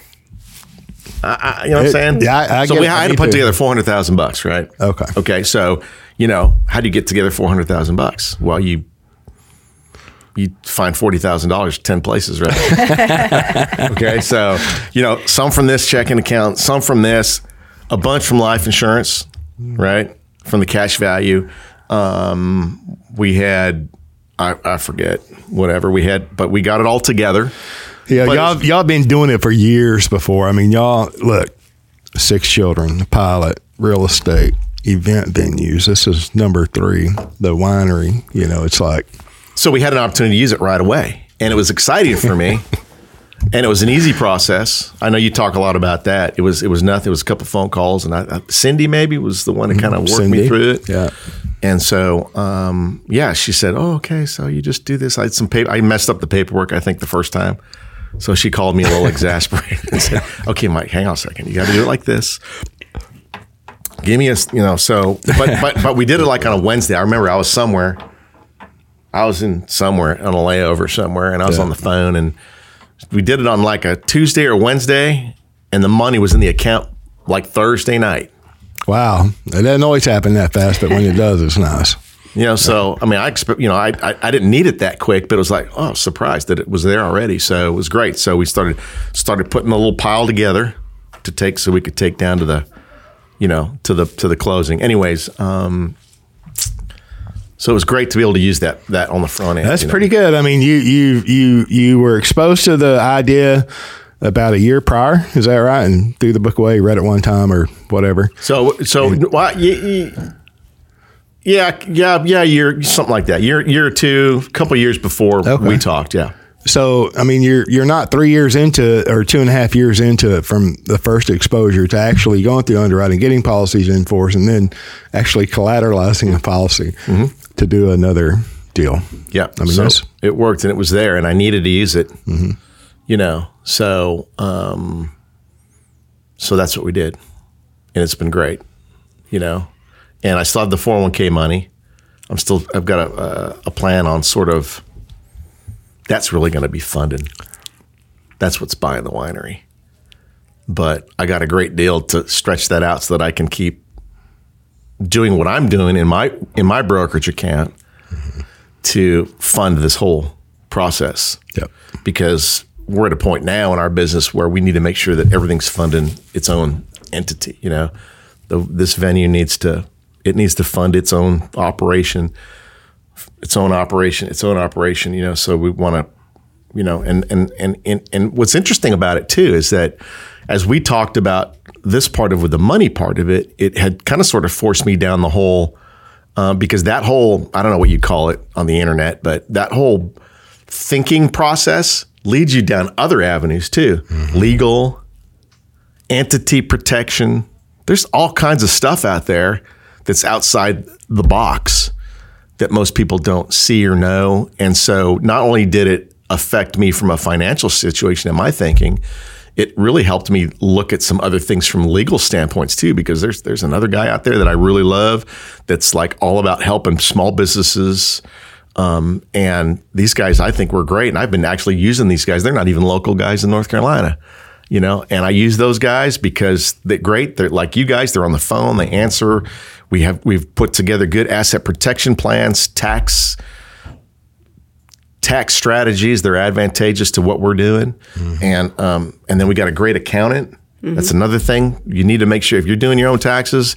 I, I, you know what I'm saying? yeah, I- I so we it. Had to put too. together four hundred thousand bucks, right? Okay. Okay. So you know, how do you get together four hundred thousand bucks? Well, you you find forty thousand dollars ten places, right? okay, so you know, some from this checking account, some from this, a bunch from life insurance, right? From the cash value. Um, we had I, I forget whatever we had, but we got it all together. Yeah, But y'all y'all been doing it for years before. I mean, y'all look, six children, pilot, real estate, event venues. This is number three, the winery. You know, it's like So we had an opportunity to use it right away, and it was exciting for me. and it was an easy process. I know you talk a lot about that. It was it was nothing. It was a couple phone calls, and I, I, Cindy maybe was the one that kind of worked me through it. yeah. And so, um, yeah, she said, "Oh, okay. So you just do this." I had some paper. I messed up the paperwork. I think the first time. So she called me a little exasperated and said, "Okay, Mike, hang on a second. You got to do it like this." Give me a, you know, so, but, but, but we did it like on a Wednesday. I remember I was somewhere, I was in somewhere on a layover somewhere, and I was Yeah. on the phone, and we did it on like a Tuesday or Wednesday, and the money was in the account like Thursday night. wow. It doesn't always happen that fast, but when it does, it's nice. You know, so I mean, I expect, you know, I, I I didn't need it that quick, but it was like, oh, surprised that it was there already. So it was great. So we started started putting a little pile together to take, so we could take down to the, you know, to the to the closing. Anyways, um, so it was great to be able to use that that on the front end. That's you know. pretty good. I mean, you you you you were exposed to the idea about a year prior. Is that right? And threw the book away, read it one time or whatever. So so well, y- y- yeah yeah yeah year something like that year year or two, a couple years before Okay. we talked. Yeah. So, I mean, you're you're not three years into it or two and a half years into it from the first exposure to actually going through underwriting, getting policies in force, and then actually collateralizing a policy mm-hmm. To do another deal. Yeah, I mean, so that's- it worked and it was there, and I needed to use it. You know, so um, so that's what we did, and it's been great. You know, and I still have the four hundred one k money. I'm still I've got a, a, a plan on sort of that's really going to be funded. That's what's buying the winery, but I got a great deal to stretch that out so that I can keep doing what I'm doing in my in my brokerage account to fund this whole process. Yep. Because we're at a point now in our business where we need to make sure that everything's funding its own entity. You know, the, this venue needs to it needs to fund its own operation, its own operation, its own operation. You know, so we want to, you know, and and and and and what's interesting about it too is that as we talked about this part of with the money part of it, it had kind of sort of forced me down the hole uh, because that whole I don't know what you call it on the internet, but that whole thinking process leads you down other avenues too, legal, entity protection. There's all kinds of stuff out there that's outside the box that most people don't see or know. And so not only did it affect me from a financial situation in my thinking, it really helped me look at some other things from legal standpoints too, because there's there's another guy out there that I really love that's like all about helping small businesses. Um, and these guys I think were great. And I've been actually using these guys. They're not even local guys in North Carolina. You know, and I use those guys because they're great. They're like you guys, they're on the phone, they answer. We have we've put together good asset protection plans, tax tax strategies. They're advantageous to what we're doing, and um, and then we got a great accountant. That's another thing you need to make sure if you're doing your own taxes,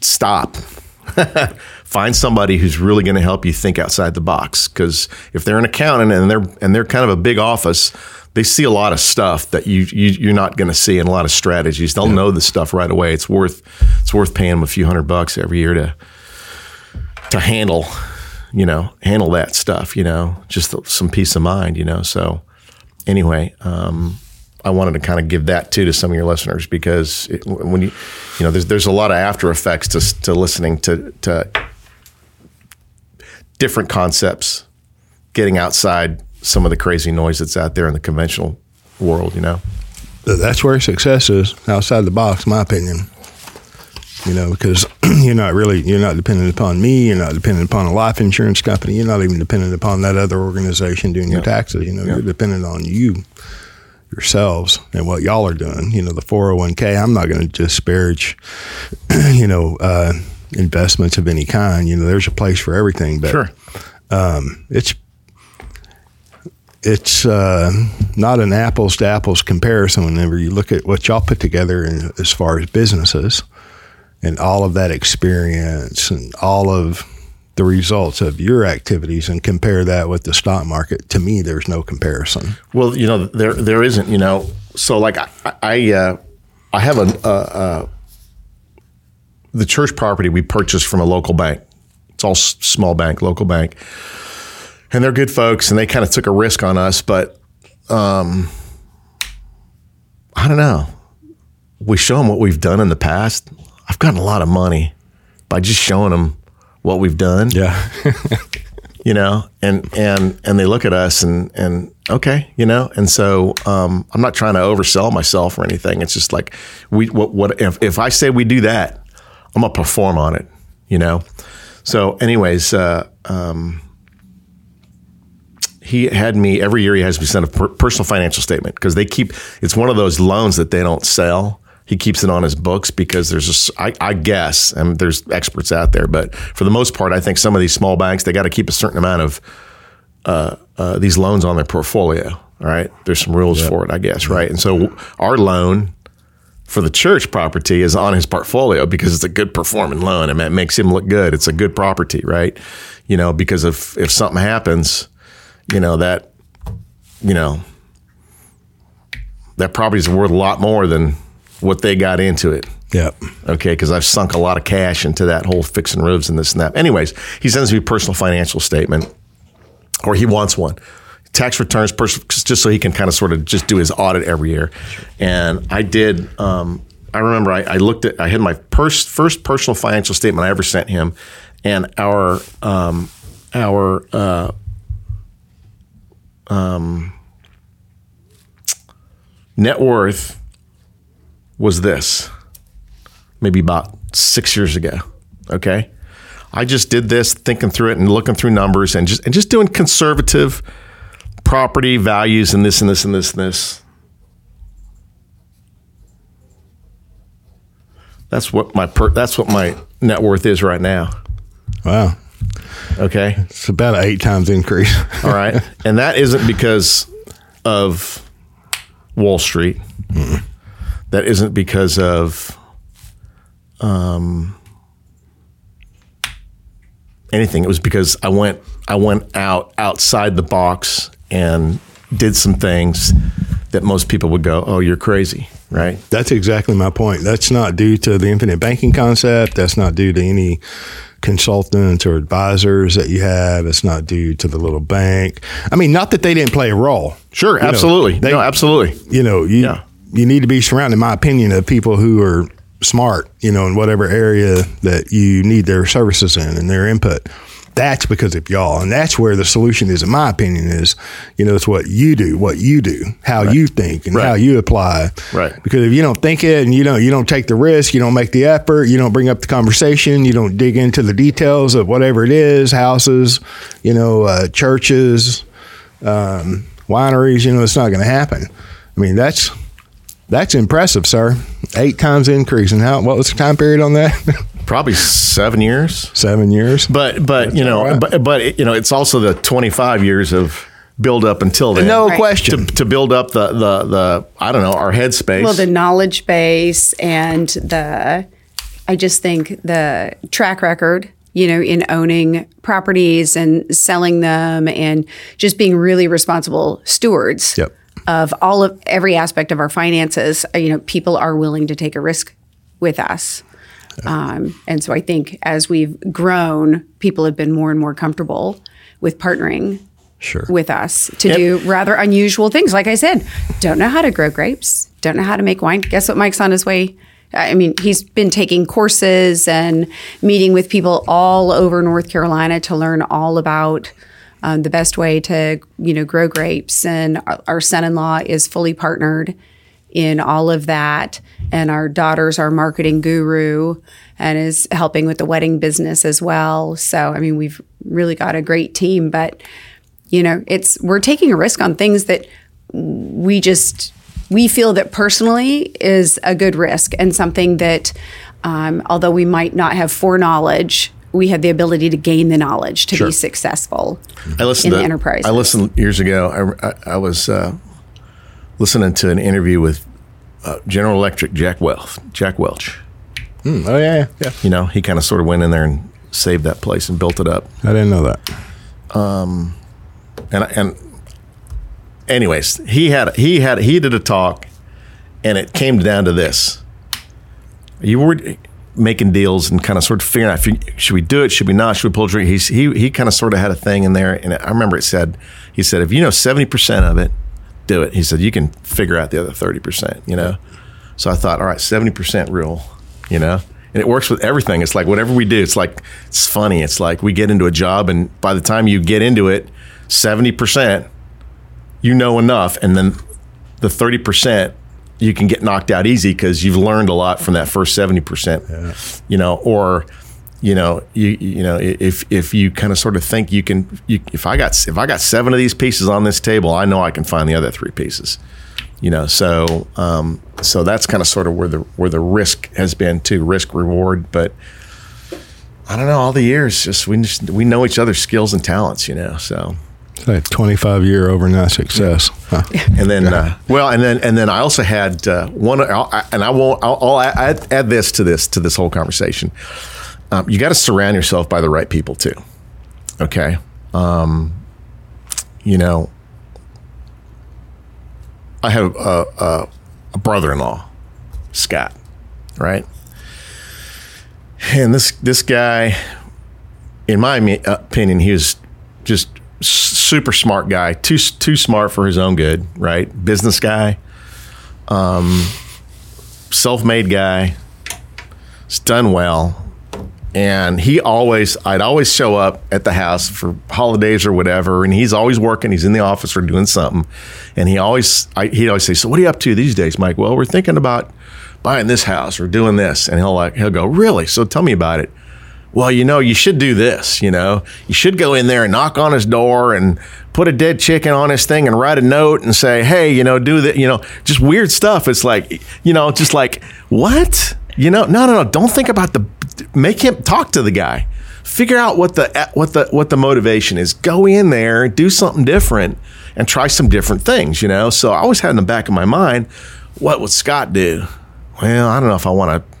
stop. Find somebody who's really going to help you think outside the box. Because if they're an accountant and they're and they're kind of a big office, they see a lot of stuff that you, you you're not going to see, and a lot of strategies. They'll know the stuff right away. It's worth it's worth paying them a few hundred bucks every year to to handle you know, handle that stuff, you know, just some peace of mind, you know. So anyway, um, I wanted to kind of give that too to some of your listeners because it, when you, you know, there's there's a lot of after effects to to listening to to different concepts, getting outside some of the crazy noise that's out there in the conventional world, you know. That's where success is outside the box, my opinion. You know, because you're not really you're not dependent upon me. You're not dependent upon a life insurance company. You're not even dependent upon that other organization doing your taxes. You know, you're dependent on you yourselves and what y'all are doing. You know, the 401k. I'm not going to disparage. You know, uh, investments of any kind. You know, there's a place for everything, but Sure. um, it's it's uh, not an apples to apples comparison whenever you look at what y'all put together in, as far as businesses and all of that experience and all of the results of your activities and compare that with the stock market. To me, there's no comparison. Well, you know, there there isn't. You know, so like I I, uh, I have a, a, a the church property we purchased from a local bank. It's all s- small bank, local bank, and they're good folks, and they kind of took a risk on us. But um, I don't know. We show them what we've done in the past. I've gotten a lot of money by just showing them what we've done Yeah. you know, and and and they look at us and and okay, you know, and so um, I'm not trying to oversell myself or anything. It's just like we what what if if I say we do that, I'm gonna perform on it, you know. So, anyways, uh, um, he had me every year. He has me send a per- personal financial statement because they keep it's one of those loans that they don't sell. He keeps it on his books because there's a s I I guess, and there's experts out there, but for the most part, I think some of these small banks they got to keep a certain amount of uh, uh, these loans on their portfolio. All right, there's some rules for it, I guess, right? And so our loan for the church property is on his portfolio because it's a good performing loan and it makes him look good. It's a good property, right? You know, because if if something happens, you know that you know that property is worth a lot more than what they got into it. Yep. Okay, because I've sunk a lot of cash into that whole fixing roofs and this and that. Anyways, he sends me a personal financial statement, or he wants one. Tax returns, pers- just so he can kind of sort of just do his audit every year. And I did. Um, I remember I, I looked at. I had my pers- first personal financial statement I ever sent him, and our um, our uh, um, net worth was this maybe about six years ago. Okay. I just did this thinking through it and looking through numbers and just and just doing conservative property values and this and this and this and this. That's what my per, that's what my net worth is right now. Wow. Okay. It's about an eight times increase. All right. and that isn't because of Wall Street. That isn't because of um, anything. It was because I went I went out outside the box and did some things that most people would go, "Oh, you're crazy." Right? That's exactly my point. That's not due to the infinite banking concept. That's not due to any consultants or advisors that you have. It's not due to the little bank. I mean, not that they didn't play a role. Sure, You know, absolutely. they- no, absolutely. You know, you Yeah. You need to be surrounded, in my opinion, of people who are smart. You know, in whatever area that you need their services in and their input. That's because of y'all, and that's where the solution is. In my opinion, is you know it's what you do, what you do, how you think, and Right. how you apply. Right. Because if you don't think it and you don't you don't take the risk, you don't make the effort, you don't bring up the conversation, you don't dig into the details of whatever it is, houses, you know, uh, churches, um, wineries, you know, it's not going to happen. I mean, that's that's impressive, sir. Eight times increase. And how? What was the time period on that? Probably seven years. Seven years. But but you know, all right. but but you know, it's also the 25 years of build up until then. No Right. question. to, to build up the the the I don't know our headspace. Well, the knowledge base and the, I just think the track record, you know, in owning properties and selling them and just being really responsible stewards Yep. Of all of every aspect of our finances. You know, people are willing to take a risk with us. Um, and so I think as we've grown, people have been more and more comfortable with partnering Sure. with us to do rather unusual things. Like I said, don't know how to grow grapes, don't know how to make wine. Guess what? Mike's on his way. I mean, he's been taking courses and meeting with people all over North Carolina to learn all about um, the best way to, you know, grow grapes. And our, our son-in-law is fully partnered in all of that. And our daughter's our marketing guru and is helping with the wedding business as well. So, I mean, we've really got a great team, but you know it's we're taking a risk on things that we just we feel that personally is a good risk and something that um, although we might not have foreknowledge we have the ability to gain the knowledge to be successful I listened in to, enterprise. I listened years ago. I, I, I was uh, listening to an interview with uh, General Electric Jack Welch. Jack Welch. Mm, oh yeah, yeah, yeah. You know, he kind of sort of went in there and saved that place and built it up. I didn't know that. Um, and and anyways, he had he had he did a talk, and it came down to this: you were making deals and kind of sort of figuring out you, should we do it, should we not, should we pull the trigger. He's, he he kind of sort of had a thing in there, and I remember it said he said if you know seventy percent of it, do it. He said you can figure out the other thirty percent. You know, so I thought, all right, seventy percent rule. You know. And it works with everything. It's like whatever we do, it's like it's funny. It's like we get into a job, and by the time you get into it, seventy percent you know enough, and then the thirty percent you can get knocked out easy because you've learned a lot from that first seventy percent. You know, or you know, you you know, if if you kind of sort of think you can, you, if I got if I got seven of these pieces on this table, I know I can find the other three pieces. You know, so um, so that's kind of sort of where the where the risk has been too, risk reward, but. I don't know. All the years, just we just, we know each other's skills and talents, you know. So It's like 25 year overnight success. Huh. and then uh, well and then and then i also had uh, one I'll, and i won't i'll, I'll add, add this to this to this whole conversation. Um, you got to surround yourself by the right people too okay? Um, you know i have a, a, a brother-in-law scott right? And this this guy in my opinion he was just s- super smart guy too too smart for his own good right? Business guy um self-made guy he's done well and he always i'd always show up at the house for holidays or whatever and he's always working he's in the office or doing something and he always I, he'd always say so what are you up to these days mike? Well we're thinking about buying this house or doing this and he'll like he'll go really? So tell me about it well, you know, you should do this. You know, you should go in there and knock on his door and put a dead chicken on his thing and write a note and say, hey, you know, do that. You know, just weird stuff. It's like, you know, just like what? You know, no, no, no. Don't think about the. Make him talk to the guy. Figure out what the what the what the motivation is. Go in there, do something different, and try some different things. You know. So I always had in the back of my mind, what would Scott do? Well, I don't know if I want to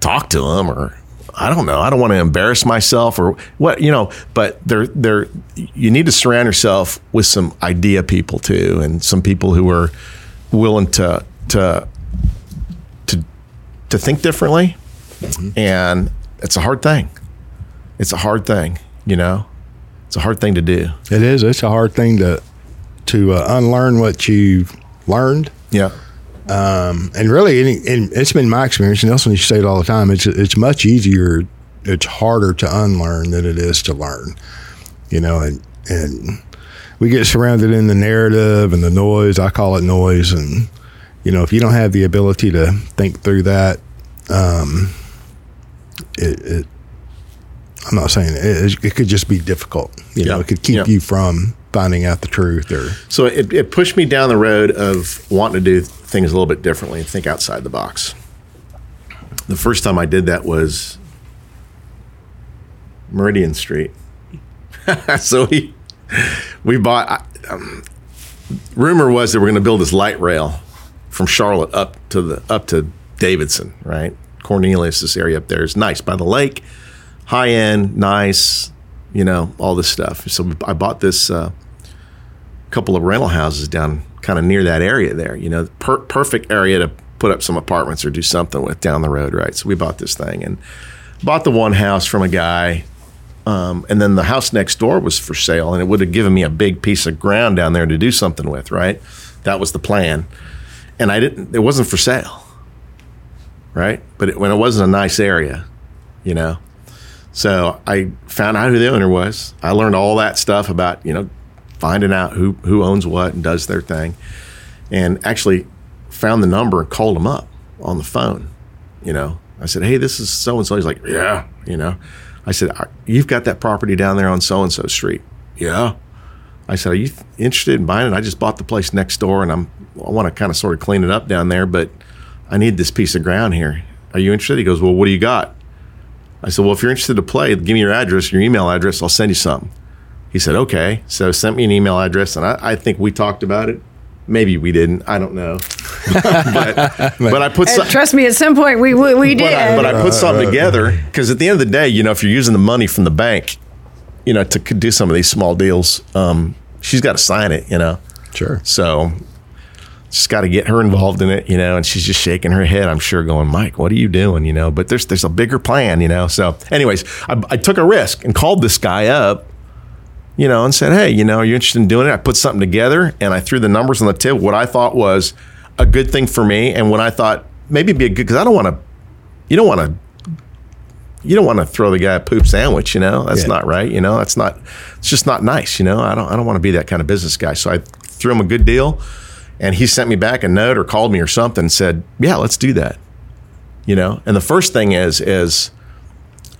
talk to him or I don't know. I don't want to embarrass myself or what, you know, but they're, they're, you need to surround yourself with some idea people too and some people who are willing to, to, to, to think differently. And it's a hard thing. It's a hard thing, you know, it's a hard thing to do. It is. It's a hard thing to to uh, unlearn what you've learned. Yeah. Um, and really, any, and it's been my experience. And Nelson, you say it all the time. It's it's much easier. It's harder to unlearn than it is to learn. You know, and and we get surrounded in the narrative and the noise. I call it noise. And you know, if you don't have the ability to think through that, um, it, it I'm not saying it, it could just be difficult. You know, it could keep Yeah. you from finding out the truth or So it, it pushed me down the road of wanting to do things a little bit differently and think outside the box. The first time I did that was Meridian Street. so we we bought. Um, rumor was that we're going to build this light rail from Charlotte up to the up to Davidson, right? Cornelius, this area up there is nice by the lake, high end, nice, you know, all this stuff. So I bought this. Uh, couple of rental houses down kind of near that area there. You know, per- perfect area to put up some apartments or do something with down the road, right? So we bought this thing and bought the one house from a guy. Um, and then the house next door was for sale, and it would have given me a big piece of ground down there to do something with, right? That was the plan. And I didn't, it wasn't for sale, right? But it, when it wasn't a nice area, you know? So I found out who the owner was. I learned all that stuff about, you know, finding out who, who owns what and does their thing. And actually found the number and called him up on the phone. You know, I said, Hey, this is so and so. He's like, Yeah, you know. I said, You've got that property down there on so and so street. Yeah. I said, Are you interested in buying it? I just bought the place next door and I'm I want to kind of sort of clean it up down there, but I need this piece of ground here. Are you interested? He goes, Well, what do you got? I said, Well, if you're interested to play, give me your address, your email address, I'll send you something. He said, Okay. So sent me an email address, and I, I think we talked about it. Maybe we didn't. I don't know. but, but I put some, trust me, at some point we we, we did. but I, but I put something together because at the end of the day, you know, if you're using the money from the bank, you know, to do some of these small deals, um, she's got to sign it, you know. Sure. So just got to get her involved in it, you know, and she's just shaking her head, I'm sure, going, Mike, what are you doing, you know? But there's there's a bigger plan, you know. So, anyways, I, I took a risk and called this guy up, you know, and said, hey, you know, are you interested in doing it? I put something together and I threw the numbers on the table, what I thought was a good thing for me, and when I thought maybe it'd be a good because I don't want to, you don't want to. You don't want to throw the guy a poop sandwich, you know. That's Yeah. not right, you know. That's not. It's just not nice, you know. I don't. I don't want to be that kind of business guy. So I threw him a good deal, and he sent me back a note or called me or something and said, "Yeah, let's do that." You know. And the first thing is is,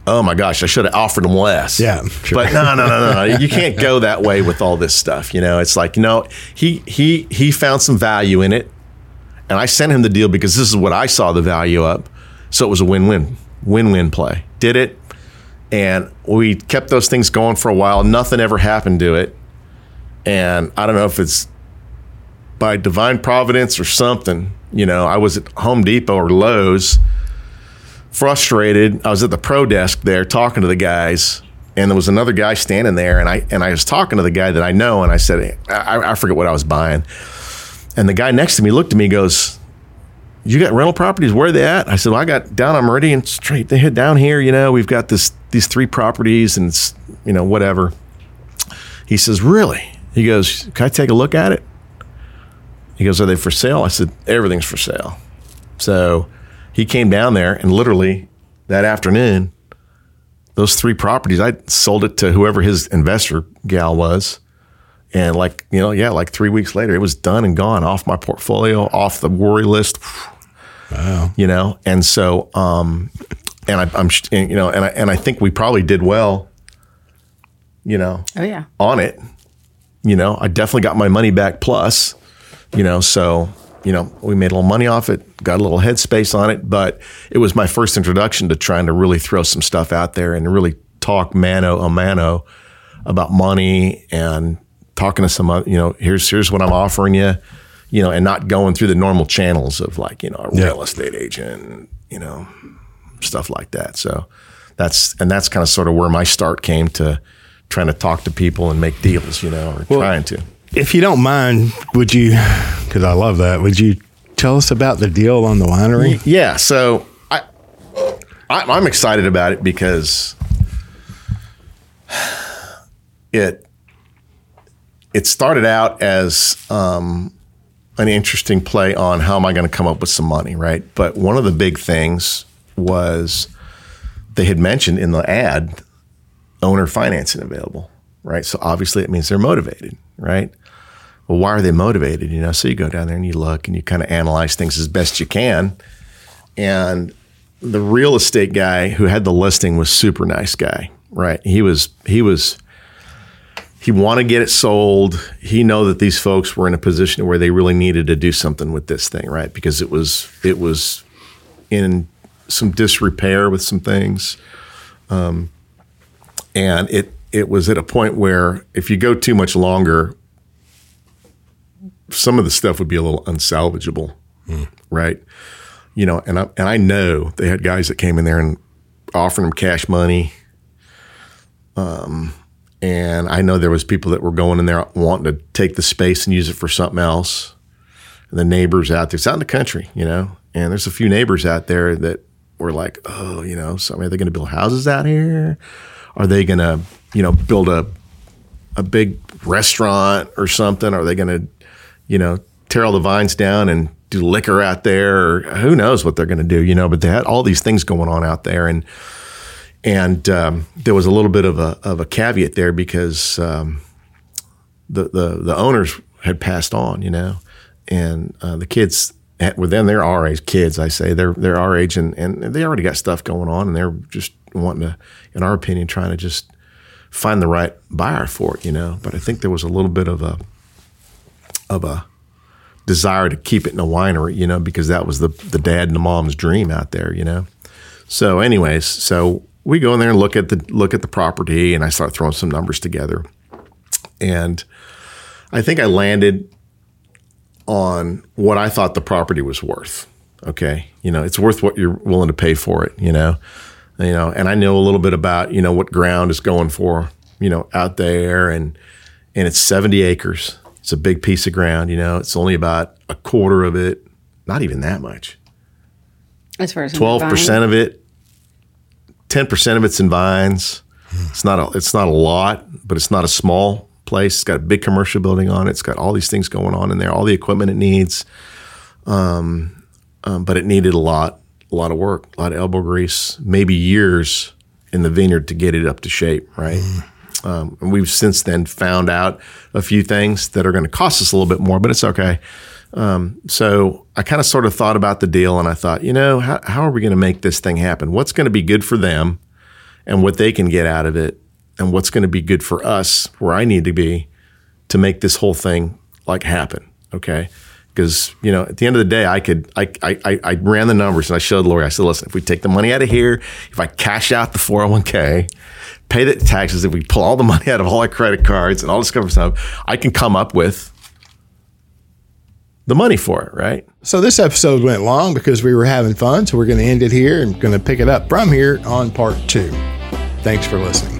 oh my gosh, I should have offered him less. Yeah, sure. But no, no, no, no, no. You can't go that way with all this stuff. You know, it's like you know he he he found some value in it, and I sent him the deal because this is what I saw the value up. So it was a win-win, win-win play. Did it, and we kept those things going for a while. Nothing ever happened to it, and I don't know if it's by divine providence or something. You know, I was at Home Depot or Lowe's, frustrated. I was at the pro desk there talking to the guys, and there was another guy standing there, and I and I was talking to the guy that I know, and I said, I, I forget what I was buying, and the guy next to me looked at me, goes, "You got rental properties? Where are they at?" I said, "Well, I got down on Meridian Street. They head down here. You know, we've got this these three properties, and it's you know whatever." He says, "Really?" He goes, "Can I take a look at it?" He goes, Are they for sale? I said, Everything's for sale. So he came down there and literally that afternoon, those three properties, I sold it to whoever his investor gal was. And like, you know, yeah, like three weeks later, it was done and gone off my portfolio, off the worry list. Wow. You know, and so, um, and I, I'm, sh- you know, and I, and I think we probably did well, you know, oh yeah. on it. You know, I definitely got my money back plus, you know, so, you know, we made a little money off it, got a little headspace on it, but it was my first introduction to trying to really throw some stuff out there and really talk mano a mano about money and talking to some, oth- you know, here's, here's what I'm offering you, you know, and not going through the normal channels of like, you know, a real estate agent, you know, stuff like that. So that's, and that's kind of sort of where my start came to trying to talk to people and make deals, you know, or trying to. If you don't mind, would you? Because I love that. Would you tell us about the deal on the winery? Yeah, so I, I I'm excited about it because it it started out as um, an interesting play on how am I going to come up with some money, right? But one of the big things was they had mentioned in the ad owner financing available, right? So obviously it means they're motivated, right? Well, why are they motivated? You know, so you go down there and you look and you kind of analyze things as best you can. And the real estate guy who had the listing was super nice guy, right? He was he was he wanted to get it sold. He know that these folks were in a position where they really needed to do something with this thing, right? Because it was it was in some disrepair with some things, um, and it it was at a point where if you go too much longer, some of the stuff would be a little unsalvageable, right? You know, and I and I know they had guys that came in there and offering them cash money. Um, and I know there was people that were going in there wanting to take the space and use it for something else. And the neighbors out there, it's out in the country, you know, And there's a few neighbors out there that were like, oh, you know, so are they going to build houses out here? Are they going to, you know, build a a big restaurant or something? Are they going to, you know, tear all the vines down and do liquor out there? Or who knows what they're going to do, you know? But they had all these things going on out there, and and um, there was a little bit of a of a caveat there because um, the the the owners had passed on, you know, and uh, the kids well, then they're our age kids. I say they're they're our age, and and they already got stuff going on, and they're just wanting to, in our opinion, trying to just find the right buyer for it, you know. But I think there was a little bit of a of a desire to keep it in a winery, you know, because that was the the dad and the mom's dream out there, you know. So, anyways, so we go in there and look at the look at the property, and I start throwing some numbers together, and I think I landed on what I thought the property was worth. Okay, you know, it's worth what you're willing to pay for it. You know, you know, and I know a little bit about you know what ground is going for. You know, out there, and and it's 70 acres. It's a big piece of ground. You know, it's only about a quarter of it, not even that much. As far as Twelve percent of it, ten percent of it's in vines. It's not a it's not a lot, but it's not a small place. It's got a big commercial building on it. It's got all these things going on in there, all the equipment it needs. Um, um, but it needed a lot, a lot of work, a lot of elbow grease, maybe years in the vineyard to get it up to shape, right? Um, and we've since then found out a few things that are going to cost us a little bit more, but it's okay. Um, so I kind of sort of thought about the deal and I thought, you know, how, how are we going to make this thing happen? What's going to be good for them and what they can get out of it and what's going to be good for us where I need to be to make this whole thing like happen. Okay. Because, you know, at the end of the day, I could, I, I, I ran the numbers and I showed Lori, I said, listen, if we take the money out of here, if I cash out the 401k, pay the taxes, if we pull all the money out of all our credit cards and all this kind of stuff, I can come up with the money for it, right? So this episode went long because we were having fun. So we're going to end it here and going to pick it up from here on part two. Thanks for listening.